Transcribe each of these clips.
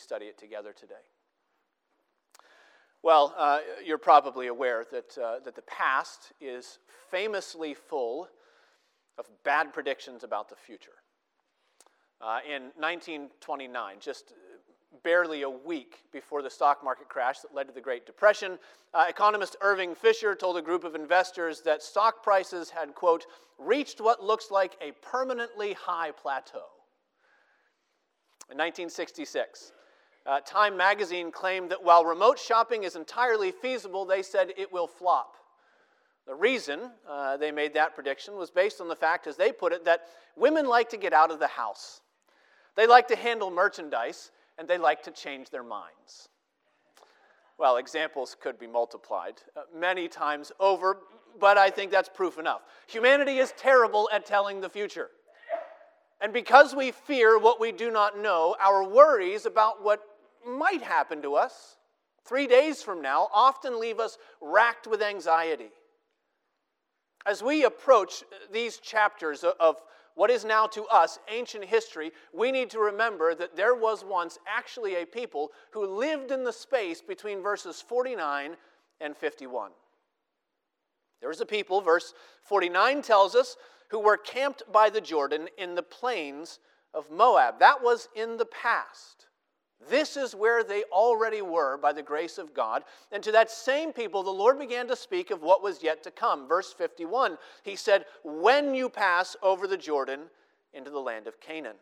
study it together today. Well, uh, you're probably aware that, uh, that the past is famously full of bad predictions about the future. Uh, in 1929, just barely a week before the stock market crash that led to the Great Depression, uh, economist Irving Fisher told a group of investors that stock prices had, quote, reached what looks like a permanently high plateau. In 1966, uh, Time magazine claimed that while remote shopping is entirely feasible, they said it will flop. The reason uh, they made that prediction was based on the fact, as they put it, that women like to get out of the house. They like to handle merchandise, and they like to change their minds. Well, examples could be multiplied uh, many times over, but I think that's proof enough. Humanity is terrible at telling the future. And because we fear what we do not know, our worries about what might happen to us three days from now often leave us racked with anxiety. As we approach these chapters of what is now to us ancient history, we need to remember that there was once actually a people who lived in the space between verses 49 and 51. There was a people, verse 49 tells us, who were camped by the Jordan in the plains of Moab. That was in the past. This is where they already were by the grace of God. And to that same people, the Lord began to speak of what was yet to come. Verse 51, he said, When you pass over the Jordan into the land of Canaan.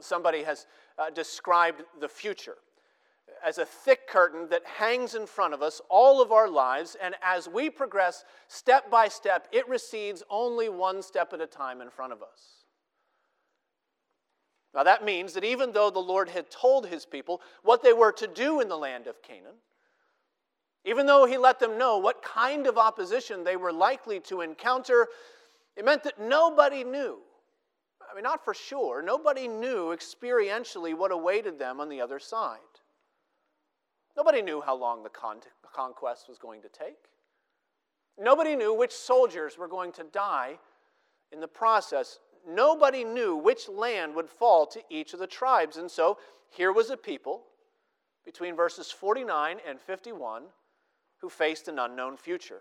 Somebody has uh, described the future as a thick curtain that hangs in front of us all of our lives, and as we progress step by step, it recedes only one step at a time in front of us. Now, that means that even though the Lord had told his people what they were to do in the land of Canaan, even though he let them know what kind of opposition they were likely to encounter, it meant that nobody knew. I mean, not for sure, nobody knew experientially what awaited them on the other side. Nobody knew how long the con- conquest was going to take. Nobody knew which soldiers were going to die in the process nobody knew which land would fall to each of the tribes. And so here was a people between verses 49 and 51 who faced an unknown future.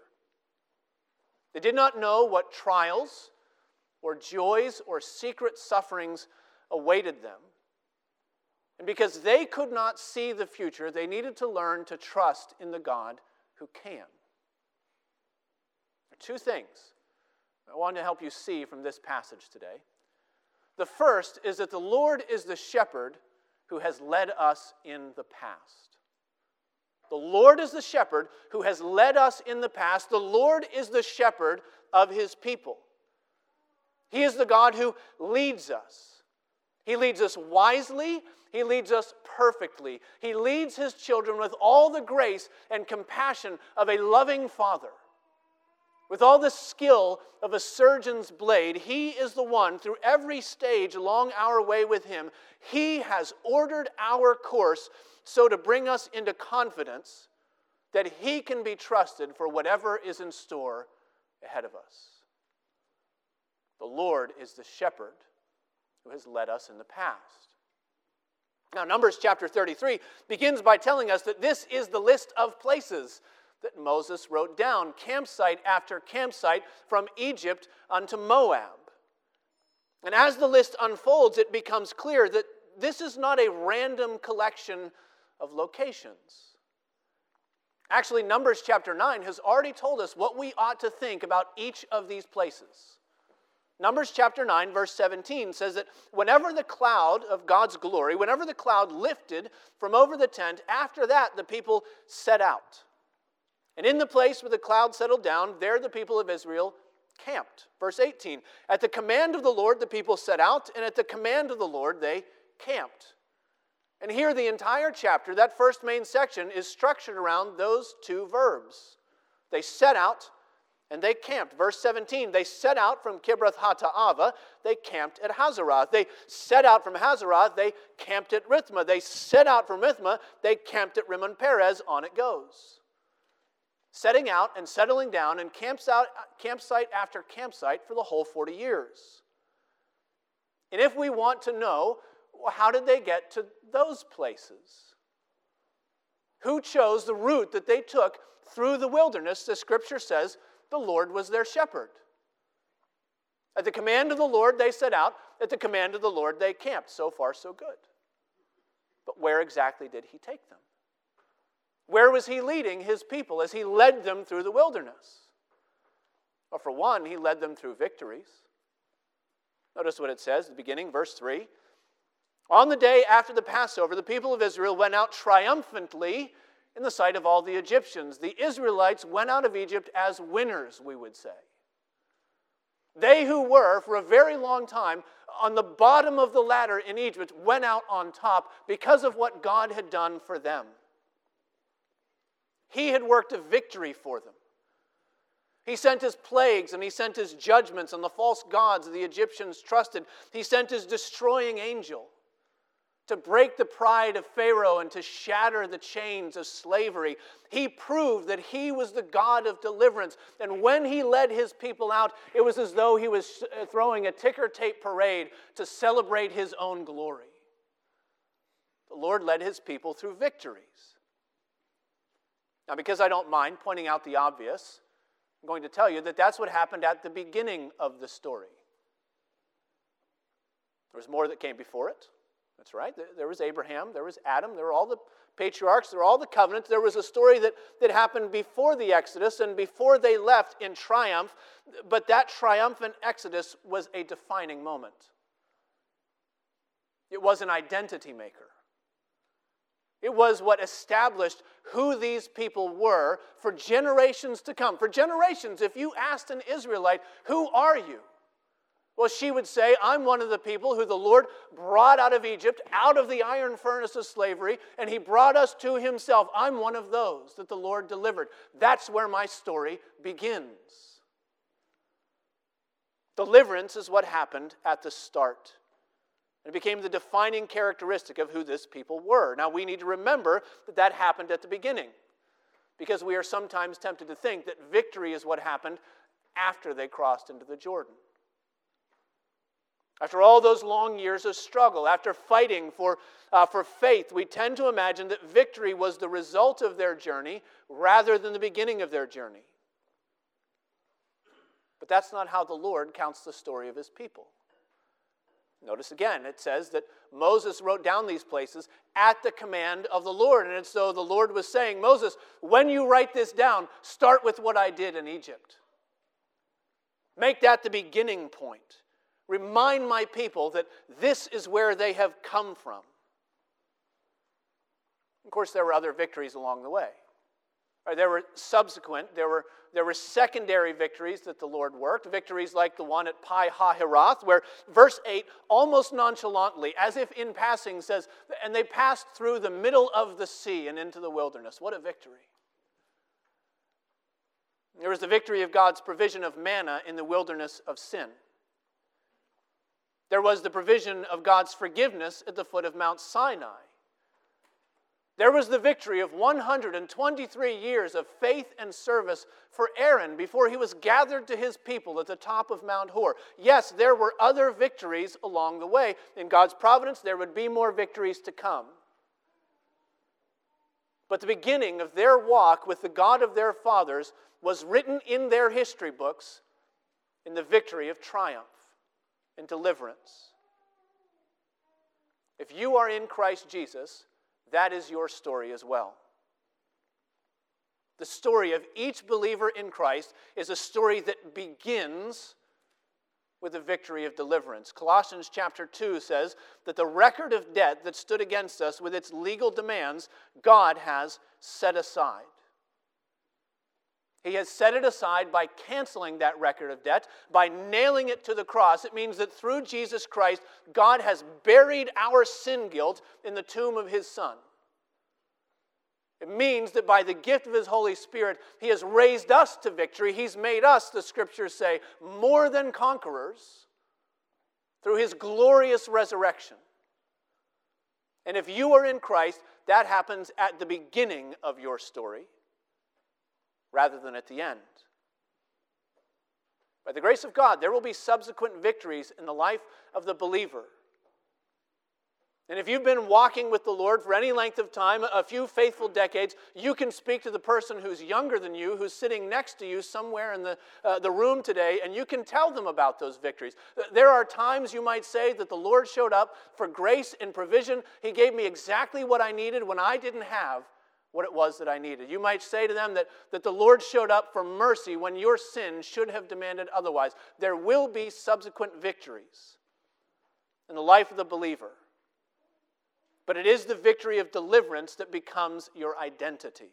They did not know what trials or joys or secret sufferings awaited them. And because they could not see the future, they needed to learn to trust in the God who can. There are two things I want to help you see from this passage today. The first is that the Lord is the shepherd who has led us in the past. The Lord is the shepherd who has led us in the past. The Lord is the shepherd of his people. He is the God who leads us. He leads us wisely. He leads us perfectly. He leads his children with all the grace and compassion of a loving father. With all the skill of a surgeon's blade, he is the one through every stage along our way with him. He has ordered our course so to bring us into confidence that he can be trusted for whatever is in store ahead of us. The Lord is the shepherd who has led us in the past. Now, Numbers chapter 33 begins by telling us that this is the list of places that Moses wrote down, campsite after campsite from Egypt unto Moab. And as the list unfolds, it becomes clear that this is not a random collection of locations. Actually, Numbers chapter 9 has already told us what we ought to think about each of these places. Numbers chapter 9, verse 17 says that whenever the cloud of God's glory, whenever the cloud lifted from over the tent, after that the people set out. And in the place where the cloud settled down, there the people of Israel camped. Verse 18 At the command of the Lord, the people set out, and at the command of the Lord, they camped. And here, the entire chapter, that first main section, is structured around those two verbs. They set out and they camped. Verse 17, they set out from Kibroth Hattaavah, they camped at Hazeroth. They set out from Hazeroth, they camped at Rithma. They set out from Rithmah, they camped at Rimmon Perez. On it goes setting out and settling down in campsite, uh, campsite after campsite for the whole 40 years. And if we want to know Well, how did they get to those places? Who chose the route that they took through the wilderness? The scripture says the Lord was their shepherd. At the command of the Lord, they set out. At the command of the Lord, they camped. So far, so good. But where exactly did he take them? Where was he leading his people as he led them through the wilderness? Well, for one, he led them through victories. Notice what it says at the beginning, verse 3. On the day after the Passover, the people of Israel went out triumphantly in the sight of all the Egyptians. The Israelites went out of Egypt as winners, we would say. They who were, for a very long time, on the bottom of the ladder in Egypt went out on top because of what God had done for them. He had worked a victory for them. He sent his plagues and he sent his judgments on the false gods the Egyptians trusted. He sent his destroying angel to break the pride of Pharaoh and to shatter the chains of slavery. He proved that he was the God of deliverance. And when he led his people out, it was as though he was uh, throwing a ticker tape parade to celebrate his own glory. The Lord led his people through victories. Now, because I don't mind pointing out the obvious, I'm going to tell you that that's what happened at the beginning of the story. There was more that came before it. That's right. There was Abraham, there was Adam, there were all the patriarchs, there were all the covenants. There was a story that, that happened before the Exodus and before they left in triumph, but that triumphant Exodus was a defining moment. It was an identity maker. It was what established who these people were for generations to come. For generations, if you asked an Israelite, Who are you? Well, she would say, I'm one of the people who the Lord brought out of Egypt, out of the iron furnace of slavery, and he brought us to himself. I'm one of those that the Lord delivered. That's where my story begins. Deliverance is what happened at the start. It became the defining characteristic of who this people were. Now, we need to remember that that happened at the beginning because we are sometimes tempted to think that victory is what happened after they crossed into the Jordan. After all those long years of struggle, after fighting for, uh, for faith, we tend to imagine that victory was the result of their journey rather than the beginning of their journey. But that's not how the Lord counts the story of his people. Notice again, it says that Moses wrote down these places at the command of the Lord. And it's though the Lord was saying, Moses, when you write this down, start with what I did in Egypt. Make that the beginning point. Remind my people that this is where they have come from. Of course, there were other victories along the way. There were subsequent, there were, there were secondary victories that the Lord worked, victories like the one at Pi Hahiroth, where verse 8 almost nonchalantly, as if in passing, says, And they passed through the middle of the sea and into the wilderness. What a victory! There was the victory of God's provision of manna in the wilderness of sin. There was the provision of God's forgiveness at the foot of Mount Sinai. There was the victory of 123 years of faith and service for Aaron before he was gathered to his people at the top of Mount Hor. Yes, there were other victories along the way. In God's providence, there would be more victories to come. But the beginning of their walk with the God of their fathers was written in their history books in the victory of triumph and deliverance. If you are in Christ Jesus, that is your story as well. The story of each believer in Christ is a story that begins with the victory of deliverance. Colossians chapter 2 says that the record of debt that stood against us with its legal demands, God has set aside. He has set it aside by canceling that record of debt, by nailing it to the cross. It means that through Jesus Christ, God has buried our sin guilt in the tomb of his Son. It means that by the gift of his Holy Spirit, he has raised us to victory. He's made us, the scriptures say, more than conquerors through his glorious resurrection. And if you are in Christ, that happens at the beginning of your story rather than at the end. By the grace of God, there will be subsequent victories in the life of the believer. And if you've been walking with the Lord for any length of time, a few faithful decades, you can speak to the person who's younger than you, who's sitting next to you somewhere in the, uh, the room today, and you can tell them about those victories. There are times you might say that the Lord showed up for grace and provision. He gave me exactly what I needed when I didn't have what it was that I needed. You might say to them that, that the Lord showed up for mercy when your sin should have demanded otherwise. There will be subsequent victories in the life of the believer. But it is the victory of deliverance that becomes your identity.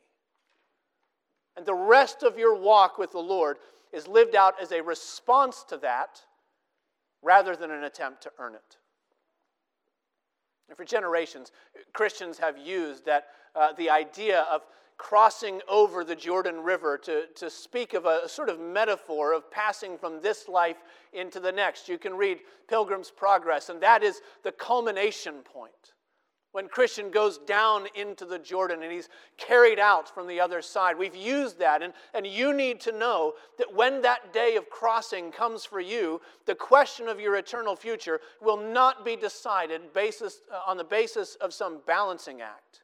And the rest of your walk with the Lord is lived out as a response to that rather than an attempt to earn it. And for generations, Christians have used that, uh, the idea of crossing over the Jordan River to, to speak of a, a sort of metaphor of passing from this life into the next. You can read Pilgrim's Progress, and that is the culmination point. When Christian goes down into the Jordan and he's carried out from the other side. We've used that, and, and you need to know that when that day of crossing comes for you, the question of your eternal future will not be decided basis, uh, on the basis of some balancing act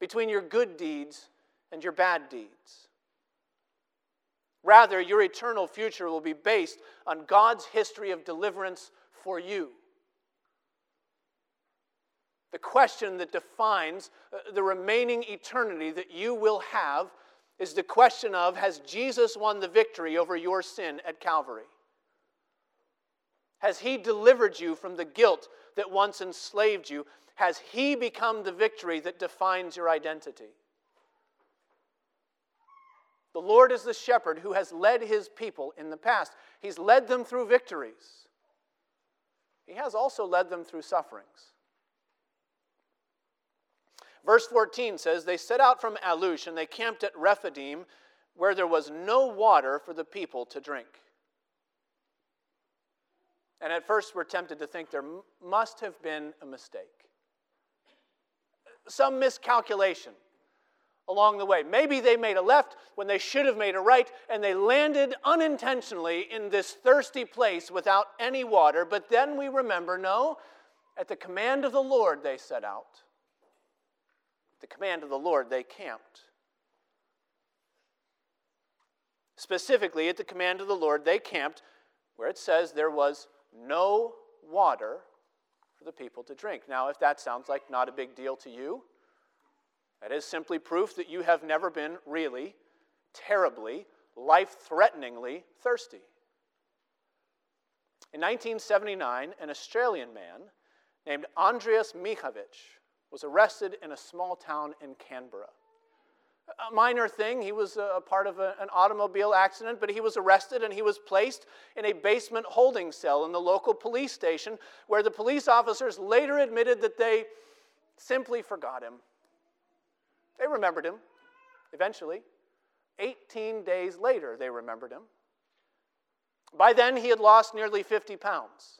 between your good deeds and your bad deeds. Rather, your eternal future will be based on God's history of deliverance for you. The question that defines uh, the remaining eternity that you will have is the question of Has Jesus won the victory over your sin at Calvary? Has he delivered you from the guilt that once enslaved you? Has he become the victory that defines your identity? The Lord is the shepherd who has led his people in the past. He's led them through victories. He has also led them through sufferings. Verse 14 says, They set out from Alush and they camped at Rephidim, where there was no water for the people to drink. And at first, we're tempted to think there must have been a mistake, some miscalculation along the way. Maybe they made a left when they should have made a right, and they landed unintentionally in this thirsty place without any water. But then we remember no, at the command of the Lord they set out the command of the Lord, they camped. Specifically, at the command of the Lord, they camped where it says there was no water for the people to drink. Now, if that sounds like not a big deal to you, that is simply proof that you have never been really, terribly, life threateningly thirsty. In 1979, an Australian man named Andreas Mihavich was arrested in a small town in Canberra. A minor thing, he was a part of a, an automobile accident, but he was arrested and he was placed in a basement holding cell in the local police station where the police officers later admitted that they simply forgot him. They remembered him eventually. 18 days later, they remembered him. By then, he had lost nearly 50 pounds.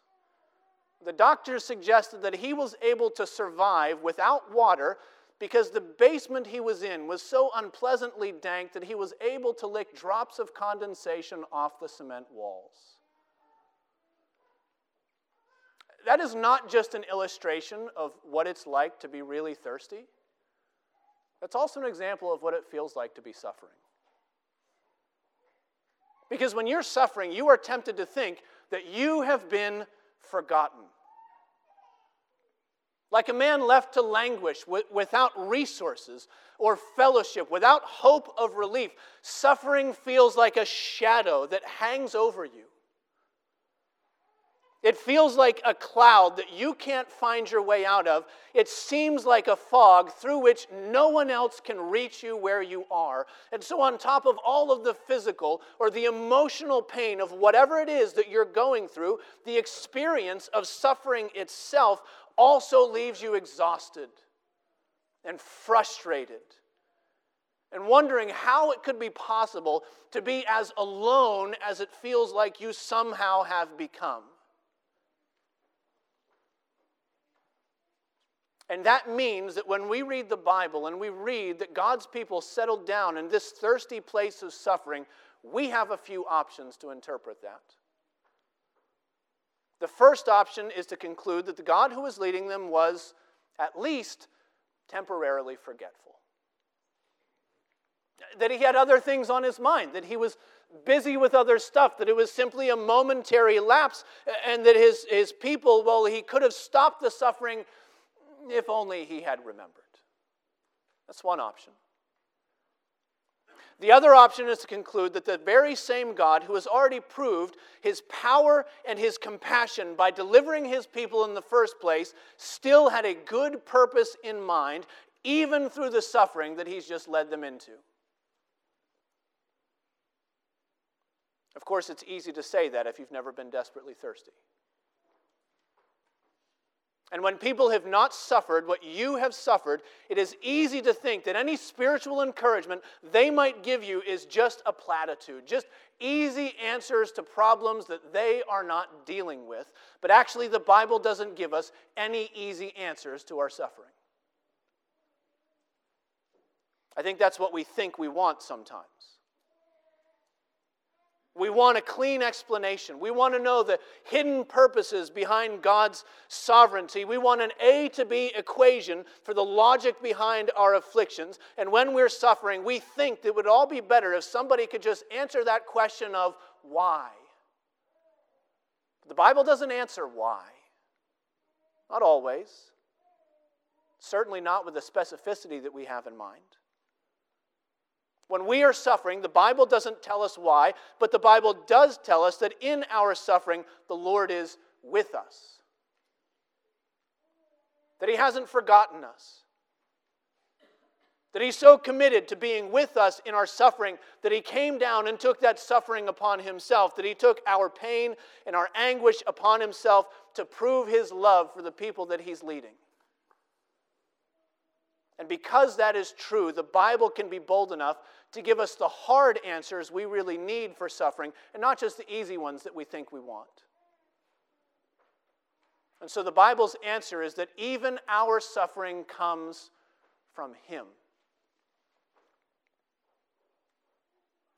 The doctors suggested that he was able to survive without water because the basement he was in was so unpleasantly dank that he was able to lick drops of condensation off the cement walls. That is not just an illustration of what it's like to be really thirsty. That's also an example of what it feels like to be suffering. Because when you're suffering, you are tempted to think that you have been forgotten. Like a man left to languish without resources or fellowship, without hope of relief, suffering feels like a shadow that hangs over you. It feels like a cloud that you can't find your way out of. It seems like a fog through which no one else can reach you where you are. And so, on top of all of the physical or the emotional pain of whatever it is that you're going through, the experience of suffering itself also leaves you exhausted and frustrated and wondering how it could be possible to be as alone as it feels like you somehow have become. And that means that when we read the Bible and we read that God's people settled down in this thirsty place of suffering, we have a few options to interpret that. The first option is to conclude that the God who was leading them was at least temporarily forgetful. That he had other things on his mind, that he was busy with other stuff, that it was simply a momentary lapse, and that his, his people, well, he could have stopped the suffering if only he had remembered. That's one option. The other option is to conclude that the very same God who has already proved his power and his compassion by delivering his people in the first place still had a good purpose in mind, even through the suffering that he's just led them into. Of course, it's easy to say that if you've never been desperately thirsty. And when people have not suffered what you have suffered, it is easy to think that any spiritual encouragement they might give you is just a platitude, just easy answers to problems that they are not dealing with. But actually, the Bible doesn't give us any easy answers to our suffering. I think that's what we think we want sometimes. We want a clean explanation. We want to know the hidden purposes behind God's sovereignty. We want an A to B equation for the logic behind our afflictions. And when we're suffering, we think that it would all be better if somebody could just answer that question of why. The Bible doesn't answer why. Not always. Certainly not with the specificity that we have in mind. When we are suffering, the Bible doesn't tell us why, but the Bible does tell us that in our suffering, the Lord is with us. That He hasn't forgotten us. That He's so committed to being with us in our suffering that He came down and took that suffering upon Himself. That He took our pain and our anguish upon Himself to prove His love for the people that He's leading. And because that is true, the Bible can be bold enough to give us the hard answers we really need for suffering, and not just the easy ones that we think we want. And so the Bible's answer is that even our suffering comes from Him.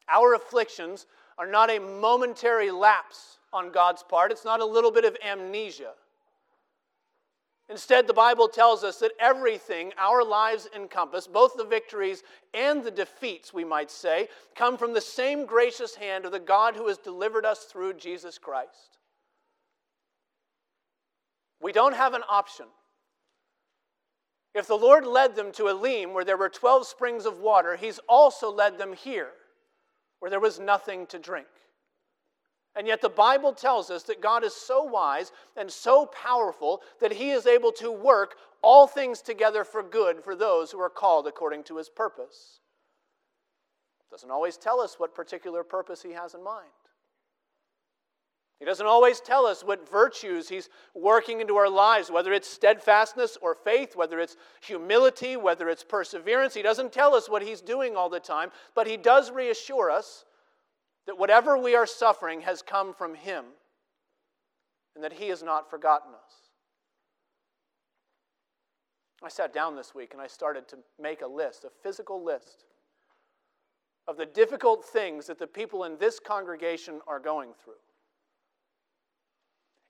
Our afflictions are not a momentary lapse on God's part, it's not a little bit of amnesia. Instead, the Bible tells us that everything our lives encompass, both the victories and the defeats, we might say, come from the same gracious hand of the God who has delivered us through Jesus Christ. We don't have an option. If the Lord led them to Elim, where there were 12 springs of water, He's also led them here, where there was nothing to drink. And yet, the Bible tells us that God is so wise and so powerful that He is able to work all things together for good for those who are called according to His purpose. Doesn't always tell us what particular purpose He has in mind. He doesn't always tell us what virtues He's working into our lives, whether it's steadfastness or faith, whether it's humility, whether it's perseverance. He doesn't tell us what He's doing all the time, but He does reassure us that whatever we are suffering has come from Him and that He has not forgotten us. I sat down this week and I started to make a list, a physical list, of the difficult things that the people in this congregation are going through.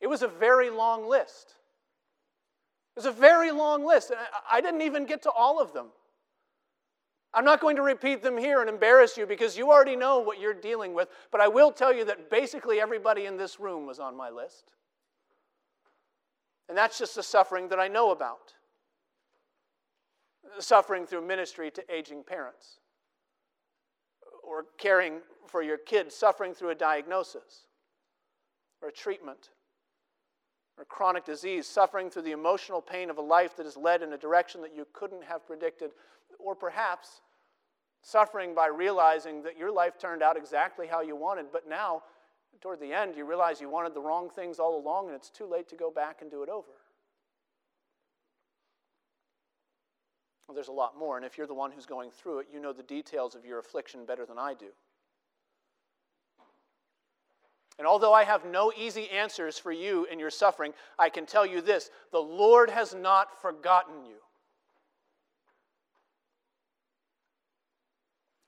It was a very long list. It was a very long list. And I didn't even get to all of them. I'm not going to repeat them here and embarrass you because you already know what you're dealing with, but I will tell you that basically everybody in this room was on my list. And that's just the suffering that I know about suffering through ministry to aging parents, or caring for your kids, suffering through a diagnosis, or a treatment, or chronic disease, suffering through the emotional pain of a life that is led in a direction that you couldn't have predicted or perhaps suffering by realizing that your life turned out exactly how you wanted, but now, toward the end, you realize you wanted the wrong things all along and it's too late to go back and do it over. Well, there's a lot more, and if you're the one who's going through it, you know the details of your affliction better than I do. And although I have no easy answers for you in your suffering, I can tell you this the Lord has not forgotten you.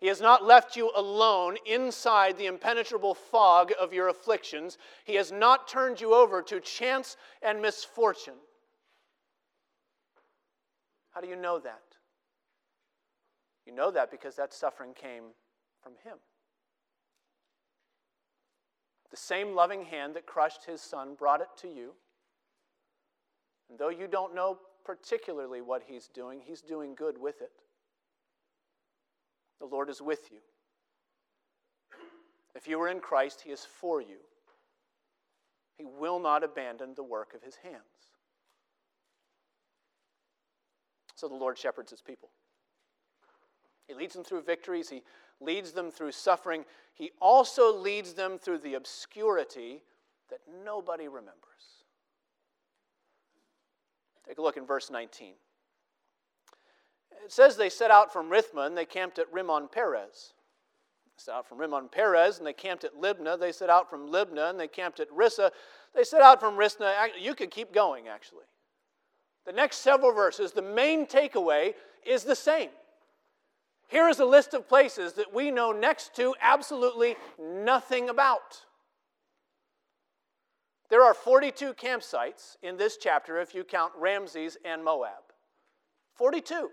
He has not left you alone inside the impenetrable fog of your afflictions. He has not turned you over to chance and misfortune. How do you know that? You know that because that suffering came from Him. The same loving hand that crushed His Son brought it to you. And though you don't know particularly what He's doing, He's doing good with it. The Lord is with you. If you are in Christ, He is for you. He will not abandon the work of His hands. So the Lord shepherds His people. He leads them through victories, He leads them through suffering. He also leads them through the obscurity that nobody remembers. Take a look in verse 19. It says they set out from Rithma and they camped at Rimmon Perez. They set out from Rimmon Perez and they camped at Libnah. They set out from Libnah and they camped at Rissa. They set out from Rissa. You could keep going, actually. The next several verses, the main takeaway is the same. Here is a list of places that we know next to absolutely nothing about. There are 42 campsites in this chapter if you count Ramses and Moab. 42.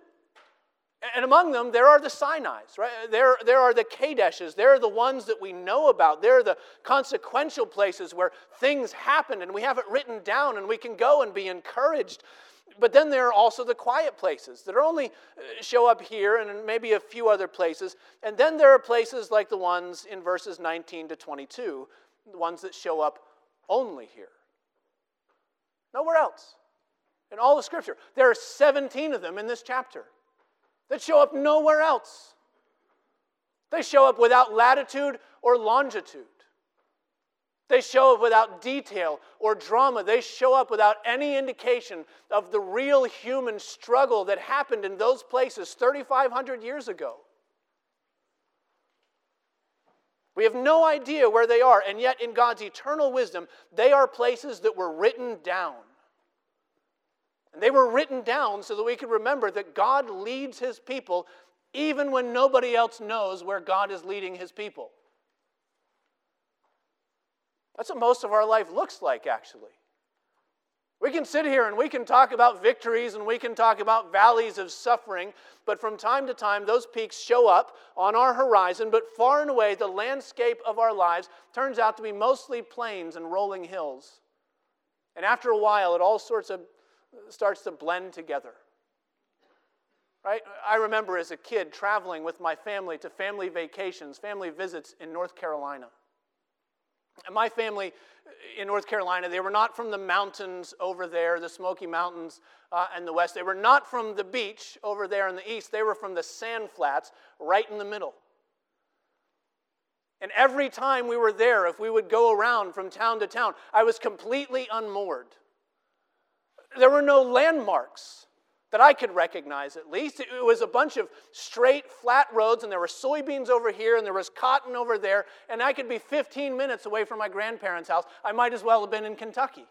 And among them, there are the Sinai's, right? There, there are the Kadeshes. There are the ones that we know about. There are the consequential places where things happen and we have it written down and we can go and be encouraged. But then there are also the quiet places that only uh, show up here and maybe a few other places. And then there are places like the ones in verses 19 to 22, the ones that show up only here. Nowhere else. In all of Scripture. There are 17 of them in this chapter that show up nowhere else. They show up without latitude or longitude. They show up without detail or drama. They show up without any indication of the real human struggle that happened in those places 3,500 years ago. We have no idea where they are, and yet, in God's eternal wisdom, they are places that were written down. And they were written down so that we could remember that God leads his people even when nobody else knows where God is leading his people. That's what most of our life looks like, actually. We can sit here and we can talk about victories and we can talk about valleys of suffering, but from time to time, those peaks show up on our horizon. But far and away, the landscape of our lives turns out to be mostly plains and rolling hills. And after a while, it all sorts of starts to blend together. Right? I remember as a kid traveling with my family to family vacations, family visits in North Carolina. And my family in North Carolina, they were not from the mountains over there, the Smoky Mountains uh, and the west. They were not from the beach over there in the east. They were from the sand flats right in the middle. And every time we were there, if we would go around from town to town, I was completely unmoored. There were no landmarks that I could recognize at least. It was a bunch of straight, flat roads, and there were soybeans over here, and there was cotton over there, and I could be 15 minutes away from my grandparents' house. I might as well have been in Kentucky.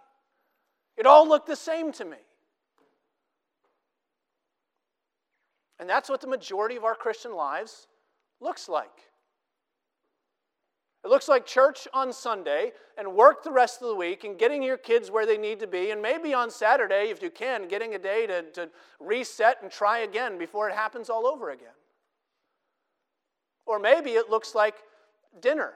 It all looked the same to me. And that's what the majority of our Christian lives looks like. It looks like church on Sunday and work the rest of the week and getting your kids where they need to be, and maybe on Saturday, if you can, getting a day to, to reset and try again before it happens all over again. Or maybe it looks like dinner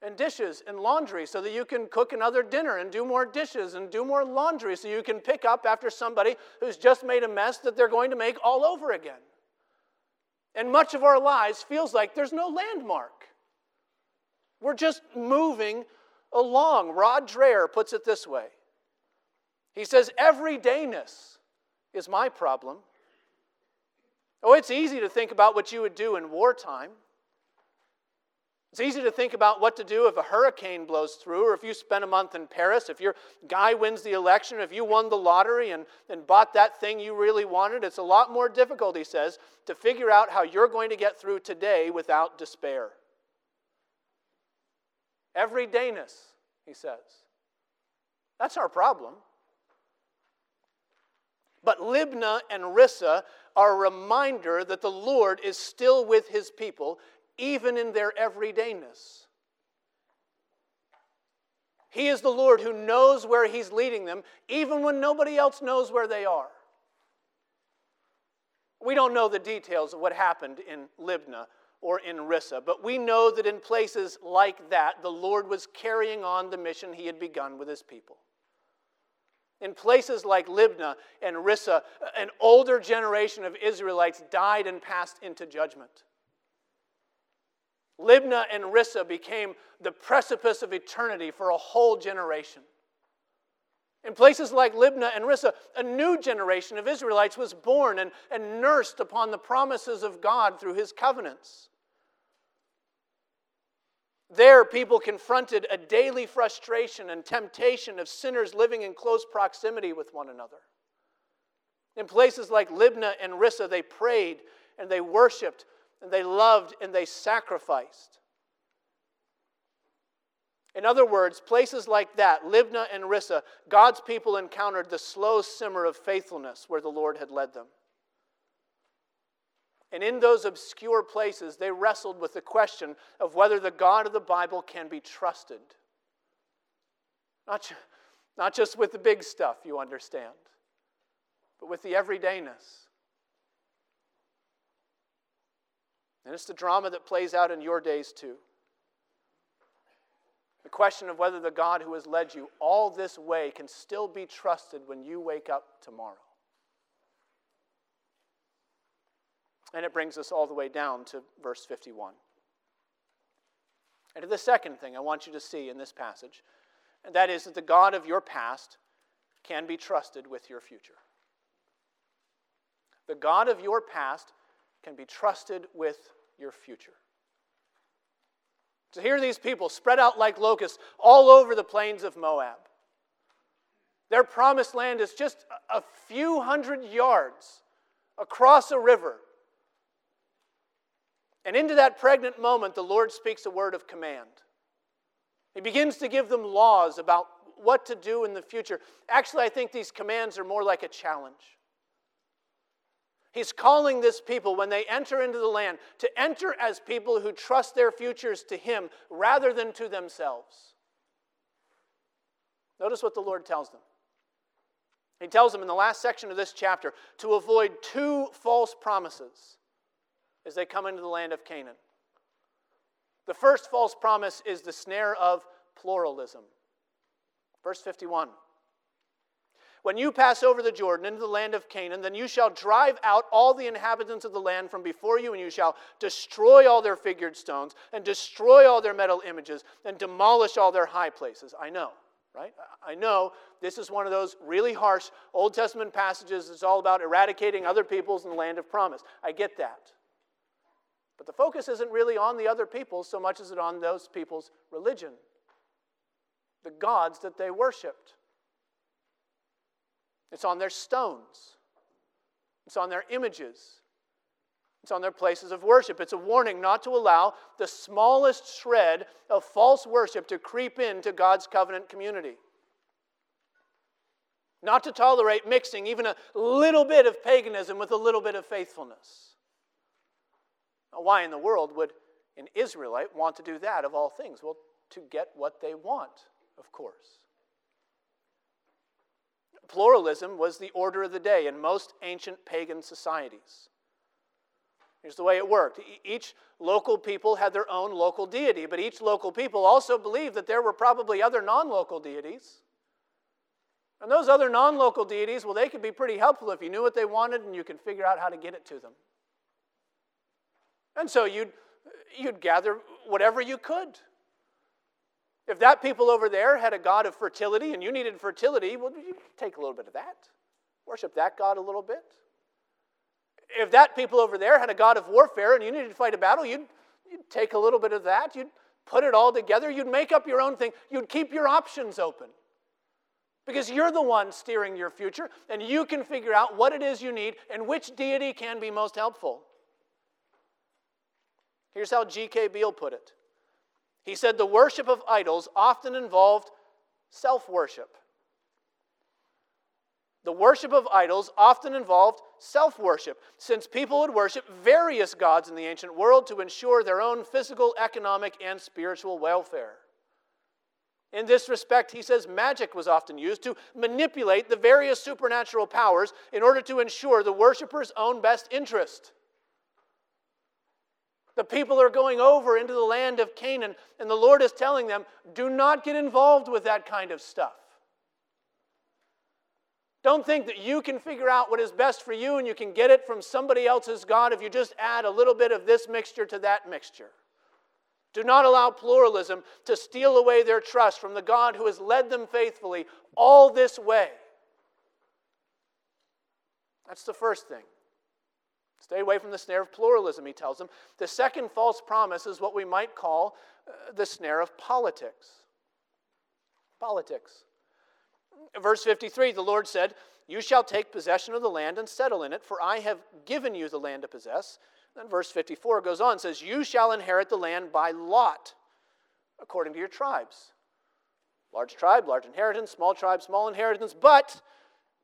and dishes and laundry so that you can cook another dinner and do more dishes and do more laundry so you can pick up after somebody who's just made a mess that they're going to make all over again. And much of our lives feels like there's no landmark. We're just moving along. Rod Dreher puts it this way He says, Everydayness is my problem. Oh, it's easy to think about what you would do in wartime. It's easy to think about what to do if a hurricane blows through, or if you spend a month in Paris, if your guy wins the election, if you won the lottery and, and bought that thing you really wanted. It's a lot more difficult, he says, to figure out how you're going to get through today without despair. Everydayness, he says. That's our problem. But Libnah and Rissa are a reminder that the Lord is still with his people, even in their everydayness. He is the Lord who knows where He's leading them, even when nobody else knows where they are. We don't know the details of what happened in Libnah or in Rissa, but we know that in places like that, the Lord was carrying on the mission He had begun with His people. In places like Libnah and Rissa, an older generation of Israelites died and passed into judgment. Libnah and Rissa became the precipice of eternity for a whole generation. In places like Libnah and Rissa, a new generation of Israelites was born and, and nursed upon the promises of God through his covenants. There, people confronted a daily frustration and temptation of sinners living in close proximity with one another. In places like Libnah and Rissa, they prayed and they worshiped and they loved and they sacrificed. In other words, places like that, Libnah and Rissa, God's people encountered the slow simmer of faithfulness where the Lord had led them. And in those obscure places, they wrestled with the question of whether the God of the Bible can be trusted. Not, not just with the big stuff, you understand, but with the everydayness. And it's the drama that plays out in your days too. The question of whether the God who has led you all this way can still be trusted when you wake up tomorrow. And it brings us all the way down to verse 51. And to the second thing I want you to see in this passage, and that is that the God of your past can be trusted with your future. The God of your past can be trusted with your future. So here are these people spread out like locusts all over the plains of Moab. Their promised land is just a few hundred yards across a river. And into that pregnant moment, the Lord speaks a word of command. He begins to give them laws about what to do in the future. Actually, I think these commands are more like a challenge. He's calling this people, when they enter into the land, to enter as people who trust their futures to Him rather than to themselves. Notice what the Lord tells them. He tells them in the last section of this chapter to avoid two false promises as they come into the land of Canaan. The first false promise is the snare of pluralism. Verse 51. When you pass over the Jordan into the land of Canaan, then you shall drive out all the inhabitants of the land from before you, and you shall destroy all their figured stones, and destroy all their metal images, and demolish all their high places. I know, right? I know this is one of those really harsh Old Testament passages It's all about eradicating other peoples in the land of promise. I get that. But the focus isn't really on the other peoples so much as it on those people's religion, the gods that they worshiped. It's on their stones, it's on their images, it's on their places of worship. It's a warning not to allow the smallest shred of false worship to creep into God's covenant community. Not to tolerate mixing even a little bit of paganism with a little bit of faithfulness. Now, why in the world would an Israelite want to do that of all things? Well, to get what they want, of course. Pluralism was the order of the day in most ancient pagan societies. Here's the way it worked each local people had their own local deity, but each local people also believed that there were probably other non local deities. And those other non local deities, well, they could be pretty helpful if you knew what they wanted and you could figure out how to get it to them. And so you'd, you'd gather whatever you could. If that people over there had a God of fertility and you needed fertility, well, you take a little bit of that. Worship that God a little bit. If that people over there had a God of warfare and you needed to fight a battle, you'd, you'd take a little bit of that. You'd put it all together. You'd make up your own thing. You'd keep your options open. Because you're the one steering your future, and you can figure out what it is you need and which deity can be most helpful. Here's how G.K. Beale put it he said the worship of idols often involved self worship. The worship of idols often involved self worship, since people would worship various gods in the ancient world to ensure their own physical, economic, and spiritual welfare. In this respect, he says magic was often used to manipulate the various supernatural powers in order to ensure the worshiper's own best interest. The people are going over into the land of Canaan, and the Lord is telling them, do not get involved with that kind of stuff. Don't think that you can figure out what is best for you and you can get it from somebody else's God if you just add a little bit of this mixture to that mixture. Do not allow pluralism to steal away their trust from the God who has led them faithfully all this way. That's the first thing. Stay away from the snare of pluralism, he tells them. The second false promise is what we might call uh, the snare of politics. Politics. Verse 53 the Lord said, You shall take possession of the land and settle in it, for I have given you the land to possess. Then verse 54 goes on says, You shall inherit the land by lot, according to your tribes. Large tribe, large inheritance, small tribe, small inheritance, but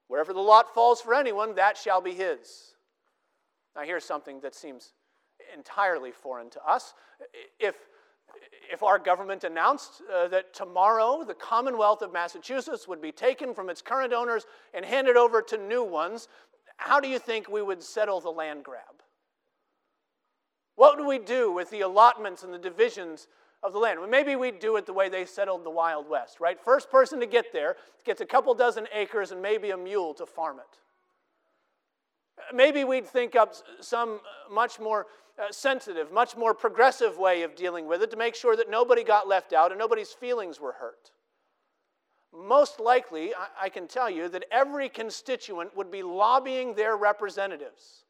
wherever the lot falls for anyone, that shall be his. Now, here's something that seems entirely foreign to us. If, if our government announced uh, that tomorrow the Commonwealth of Massachusetts would be taken from its current owners and handed over to new ones, how do you think we would settle the land grab? What would we do with the allotments and the divisions of the land? Well, maybe we'd do it the way they settled the Wild West, right? First person to get there gets a couple dozen acres and maybe a mule to farm it. Maybe we'd think up some much more uh, sensitive, much more progressive way of dealing with it to make sure that nobody got left out and nobody's feelings were hurt. Most likely, I can tell you that every constituent would be lobbying their representatives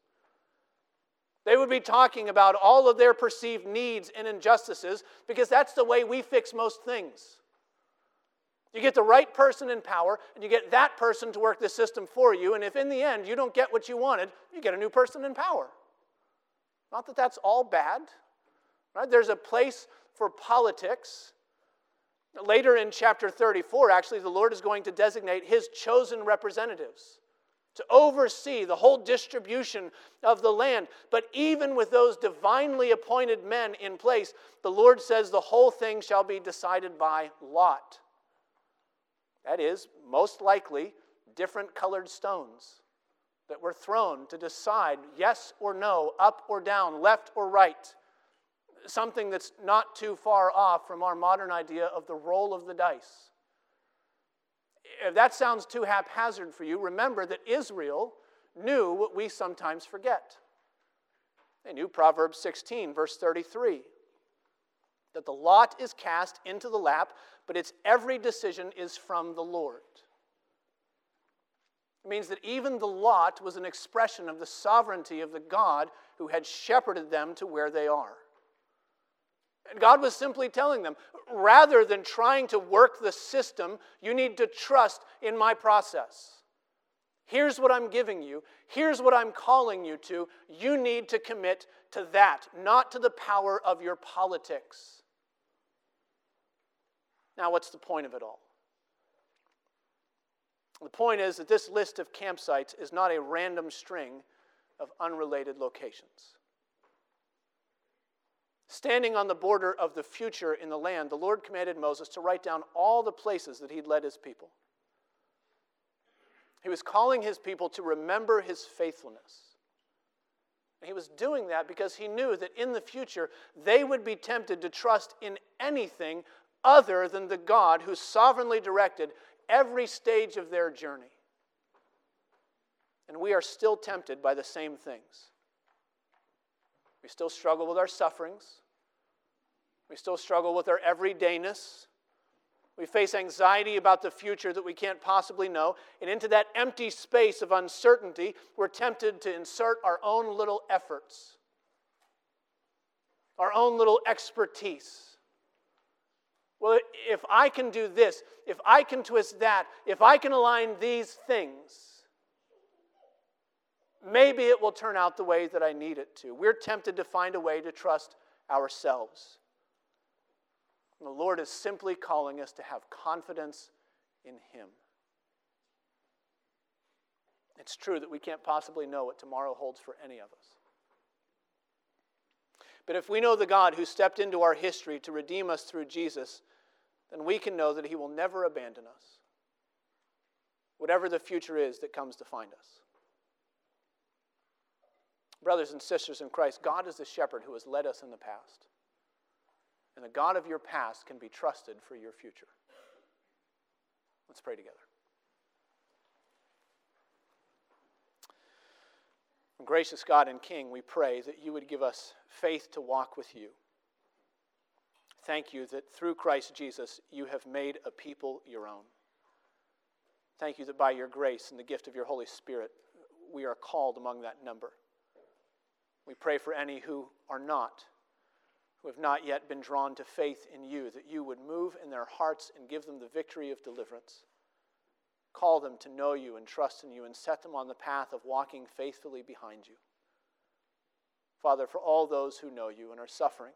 they would be talking about all of their perceived needs and injustices because that's the way we fix most things. You get the right person in power, and you get that person to work the system for you. And if in the end you don't get what you wanted, you get a new person in power. Not that that's all bad. Right? There's a place for politics. Later in chapter 34, actually, the Lord is going to designate his chosen representatives to oversee the whole distribution of the land. But even with those divinely appointed men in place, the Lord says the whole thing shall be decided by lot. That is, most likely, different colored stones that were thrown to decide yes or no, up or down, left or right. Something that's not too far off from our modern idea of the roll of the dice if that sounds too haphazard for you, remember that Israel knew what we sometimes forget. They knew Proverbs 16, verse 33, that the lot is cast into the lap, but its every decision is from the Lord. It means that even the lot was an expression of the sovereignty of the God who had shepherded them to where they are. And God was simply telling them rather than trying to work the system, you need to trust in my process. Here's what I'm giving you. Here's what I'm calling you to. You need to commit to that, not to the power of your politics. Now, what's the point of it all? The point is that this list of campsites is not a random string of unrelated locations. Standing on the border of the future in the land, the Lord commanded Moses to write down all the places that he'd led his people. He was calling his people to remember his faithfulness. And he was doing that because he knew that in the future they would be tempted to trust in anything other than the God who sovereignly directed every stage of their journey. And we are still tempted by the same things. We still struggle with our sufferings. We still struggle with our everydayness. We face anxiety about the future that we can't possibly know. And into that empty space of uncertainty, we're tempted to insert our own little efforts, our own little expertise. Well, if I can do this, if I can twist that, if I can align these things, maybe it will turn out the way that I need it to. We're tempted to find a way to trust ourselves. The Lord is simply calling us to have confidence in Him. It's true that we can't possibly know what tomorrow holds for any of us. But if we know the God who stepped into our history to redeem us through Jesus, then we can know that He will never abandon us, whatever the future is that comes to find us. Brothers and sisters in Christ, God is the shepherd who has led us in the past. And the God of your past can be trusted for your future. Let's pray together. Gracious God and King, we pray that you would give us faith to walk with you. Thank you that through Christ Jesus you have made a people your own. Thank you that by your grace and the gift of your Holy Spirit, we are called among that number. We pray for any who are not, who have not yet been drawn to faith in you, that you would move in their hearts and give them the victory of deliverance. Call them to know you and trust in you and set them on the path of walking faithfully behind you. Father, for all those who know you and are suffering,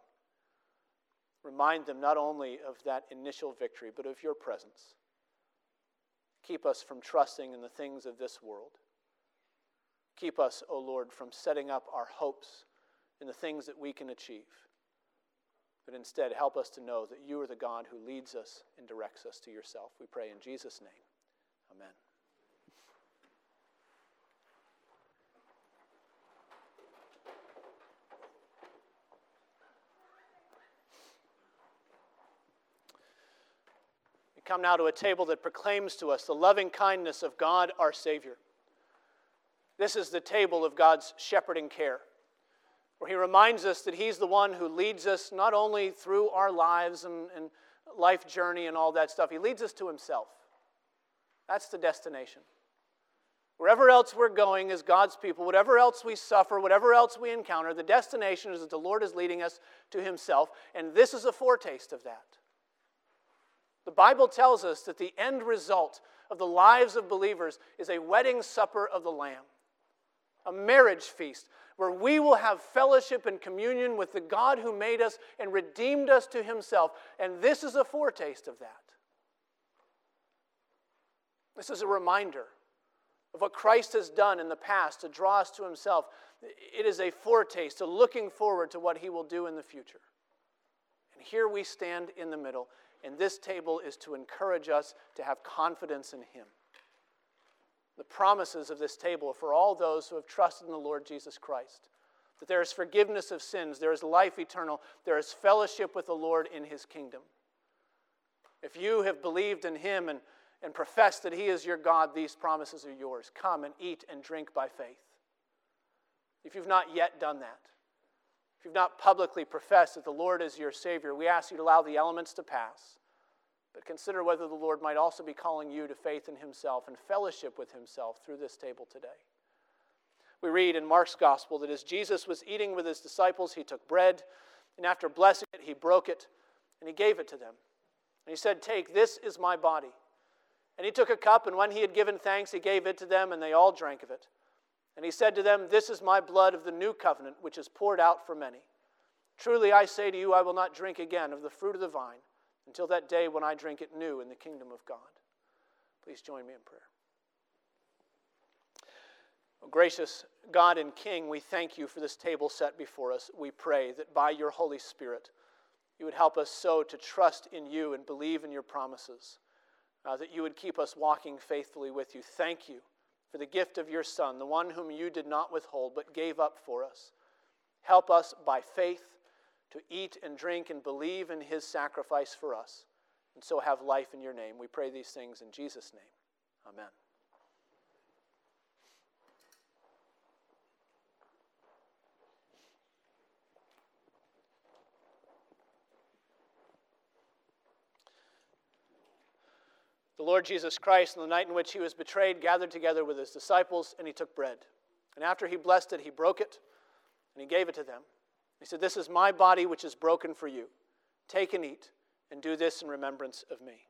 remind them not only of that initial victory, but of your presence. Keep us from trusting in the things of this world. Keep us, O Lord, from setting up our hopes in the things that we can achieve. But instead, help us to know that you are the God who leads us and directs us to yourself. We pray in Jesus' name. Amen. We come now to a table that proclaims to us the loving kindness of God our Savior. This is the table of God's shepherding care, where He reminds us that He's the one who leads us not only through our lives and, and life journey and all that stuff, He leads us to Himself. That's the destination. Wherever else we're going as God's people, whatever else we suffer, whatever else we encounter, the destination is that the Lord is leading us to Himself, and this is a foretaste of that. The Bible tells us that the end result of the lives of believers is a wedding supper of the Lamb, a marriage feast where we will have fellowship and communion with the God who made us and redeemed us to Himself, and this is a foretaste of that. This is a reminder of what Christ has done in the past to draw us to himself. It is a foretaste, a looking forward to what he will do in the future. And here we stand in the middle, and this table is to encourage us to have confidence in him. The promises of this table are for all those who have trusted in the Lord Jesus Christ. That there is forgiveness of sins, there is life eternal, there is fellowship with the Lord in his kingdom. If you have believed in him and and profess that He is your God, these promises are yours. Come and eat and drink by faith. If you've not yet done that, if you've not publicly professed that the Lord is your Savior, we ask you to allow the elements to pass. But consider whether the Lord might also be calling you to faith in Himself and fellowship with Himself through this table today. We read in Mark's Gospel that as Jesus was eating with His disciples, He took bread, and after blessing it, He broke it, and He gave it to them. And He said, Take, this is my body and he took a cup, and when he had given thanks, he gave it to them, and they all drank of it. And he said to them, This is my blood of the new covenant, which is poured out for many. Truly I say to you, I will not drink again of the fruit of the vine until that day when I drink it new in the kingdom of God. Please join me in prayer. Gracious God and King, we thank you for this table set before us. We pray that by your Holy Spirit, you would help us so to trust in you and believe in your promises uh, that you would keep us walking faithfully with you. Thank you for the gift of your Son, the one whom you did not withhold but gave up for us. Help us by faith to eat and drink and believe in his sacrifice for us, and so have life in your name. We pray these things in Jesus' name. Amen. The Lord Jesus Christ, on the night in which he was betrayed, gathered together with his disciples, and he took bread. And after he blessed it, he broke it, and he gave it to them. He said, This is my body, which is broken for you. Take and eat, and do this in remembrance of me.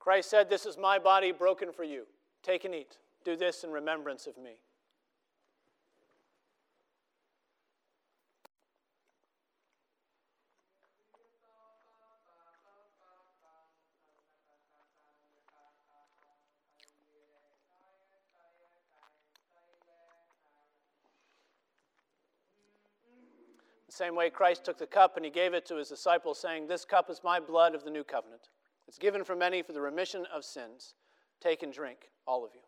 Christ said, This is my body broken for you. Take and eat. Do this in remembrance of me. The same way Christ took the cup and he gave it to his disciples, saying, This cup is my blood of the new covenant. It's given for many for the remission of sins. Take and drink, all of you.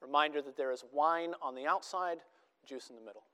Reminder that there is wine on the outside, juice in the middle.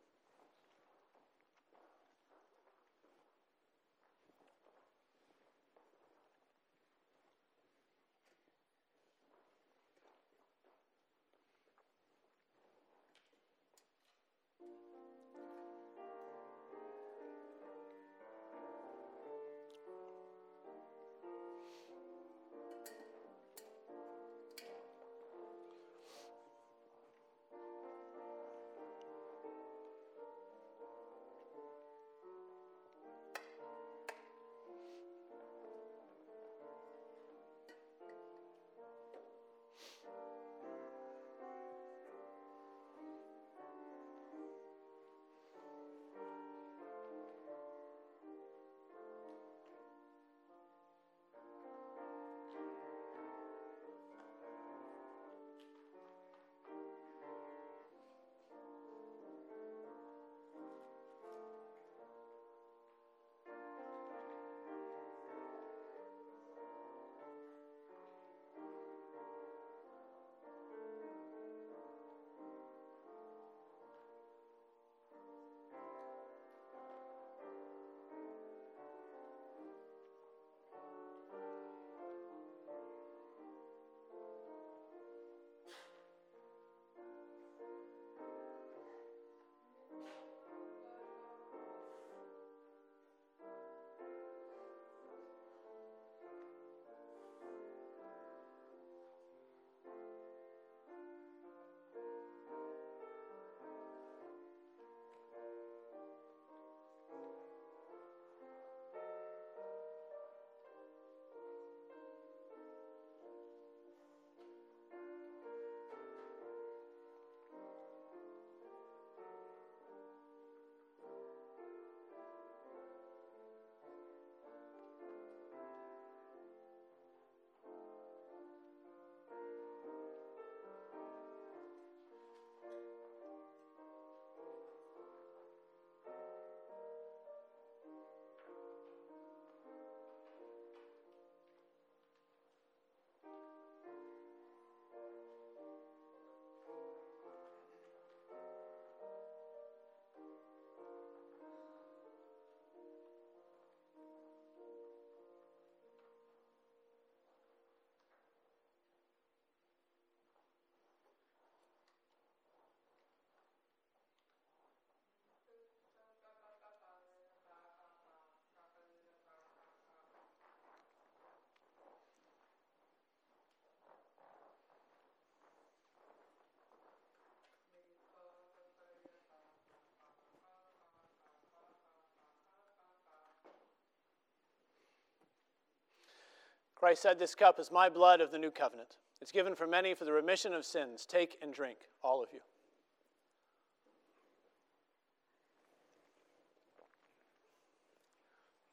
Christ said, This cup is my blood of the new covenant. It's given for many for the remission of sins. Take and drink, all of you.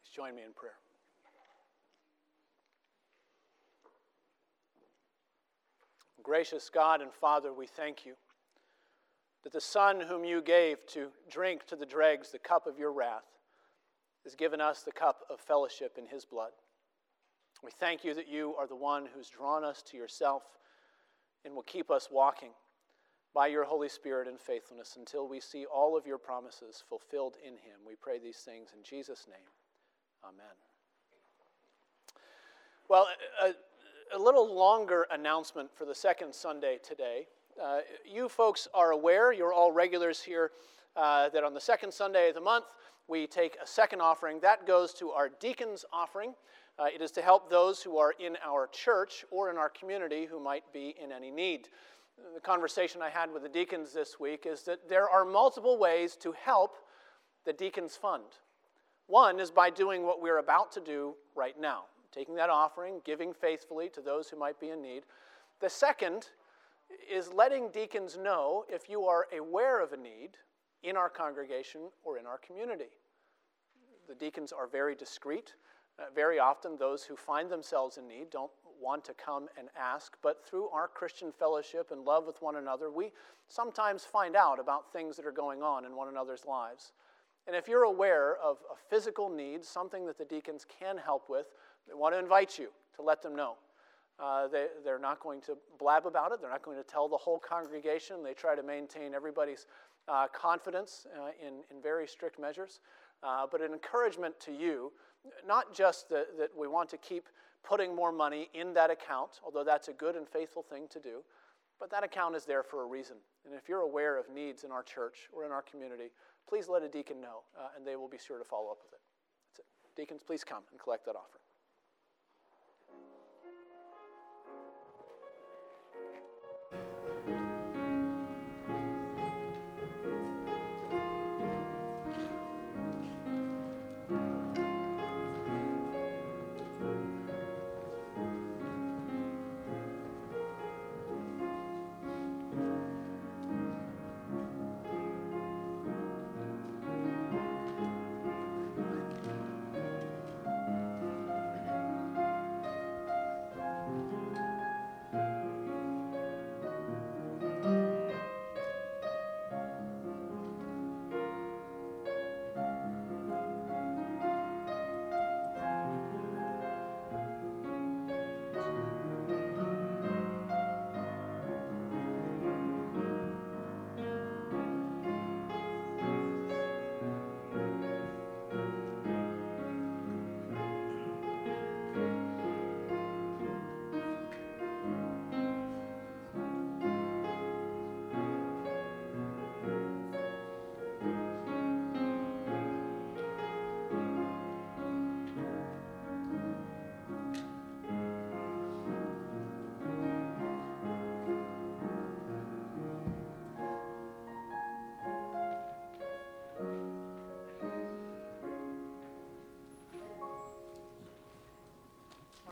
Please join me in prayer. Gracious God and Father, we thank you that the Son whom you gave to drink to the dregs the cup of your wrath has given us the cup of fellowship in his blood. We thank you that you are the one who's drawn us to yourself and will keep us walking by your Holy Spirit in faithfulness until we see all of your promises fulfilled in him. We pray these things in Jesus' name. Amen. Well, a, a little longer announcement for the second Sunday today. Uh, you folks are aware, you're all regulars here, uh, that on the second Sunday of the month, we take a second offering. That goes to our deacon's offering. Uh, it is to help those who are in our church or in our community who might be in any need. The conversation I had with the deacons this week is that there are multiple ways to help the Deacons Fund. One is by doing what we're about to do right now. taking that offering, giving faithfully to those who might be in need. The second is letting deacons know if you are aware of a need in our congregation or in our community. The deacons are very discreet. Uh, very often, those who find themselves in need don't want to come and ask, but through our Christian fellowship and love with one another, we sometimes find out about things that are going on in one another's lives. And if you're aware of a physical need, something that the deacons can help with, they want to invite you to let them know. Uh, they, they're not going to blab about it. They're not going to tell the whole congregation. They try to maintain everybody's uh, confidence uh, in, in very strict measures. Uh, but an encouragement to you, not just that, that we want to keep putting more money in that account, although that's a good and faithful thing to do, but that account is there for a reason. And if you're aware of needs in our church or in our community, please let a deacon know, uh, and they will be sure to follow up with it. That's it. Deacons, please come and collect that offering.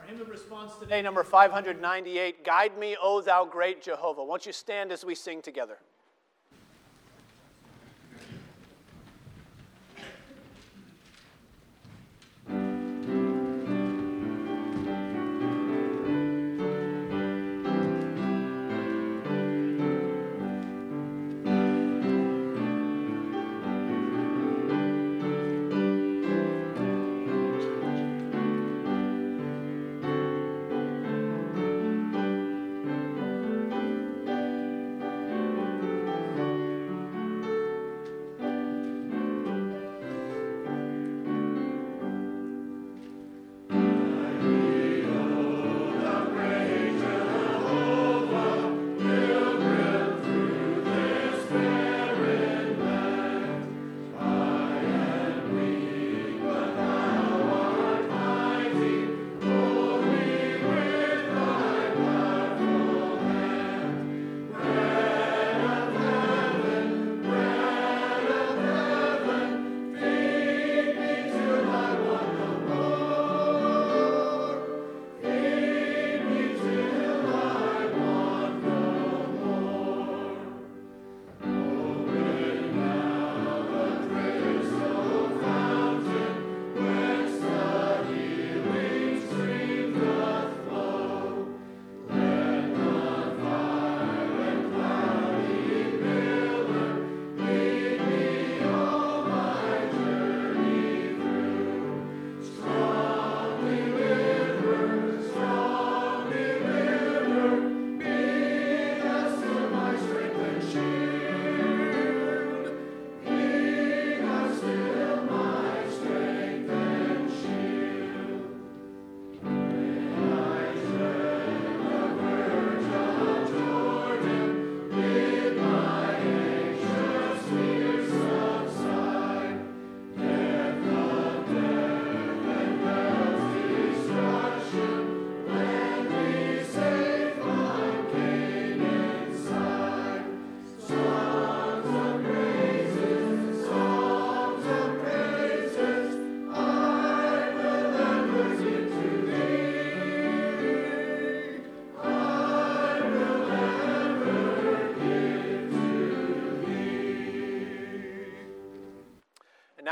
Hymn of response today, number 598 Guide me, O thou great Jehovah. Won't you stand as we sing together?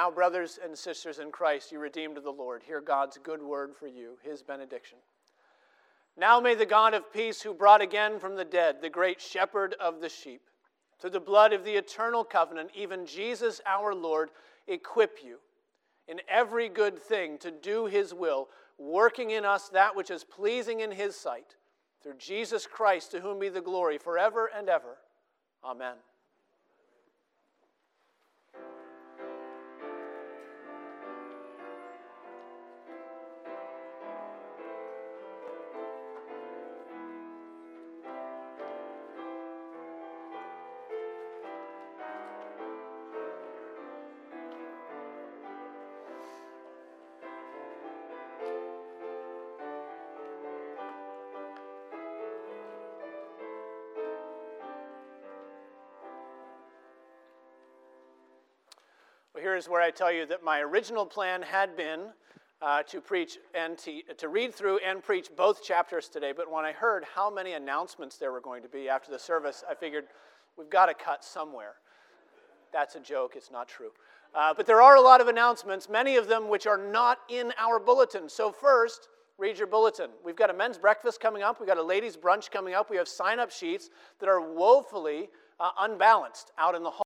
Now, brothers and sisters in Christ, you redeemed of the Lord, hear God's good word for you, his benediction. Now may the God of peace, who brought again from the dead the great shepherd of the sheep, through the blood of the eternal covenant, even Jesus our Lord, equip you in every good thing to do his will, working in us that which is pleasing in his sight, through Jesus Christ, to whom be the glory forever and ever. Amen. Where I tell you that my original plan had been uh, to preach and te- to read through and preach both chapters today. But when I heard how many announcements there were going to be after the service, I figured we've got to cut somewhere. That's a joke, it's not true. Uh, but there are a lot of announcements, many of them which are not in our bulletin. So, first, read your bulletin. We've got a men's breakfast coming up, we've got a ladies' brunch coming up, we have sign up sheets that are woefully uh, unbalanced out in the hall.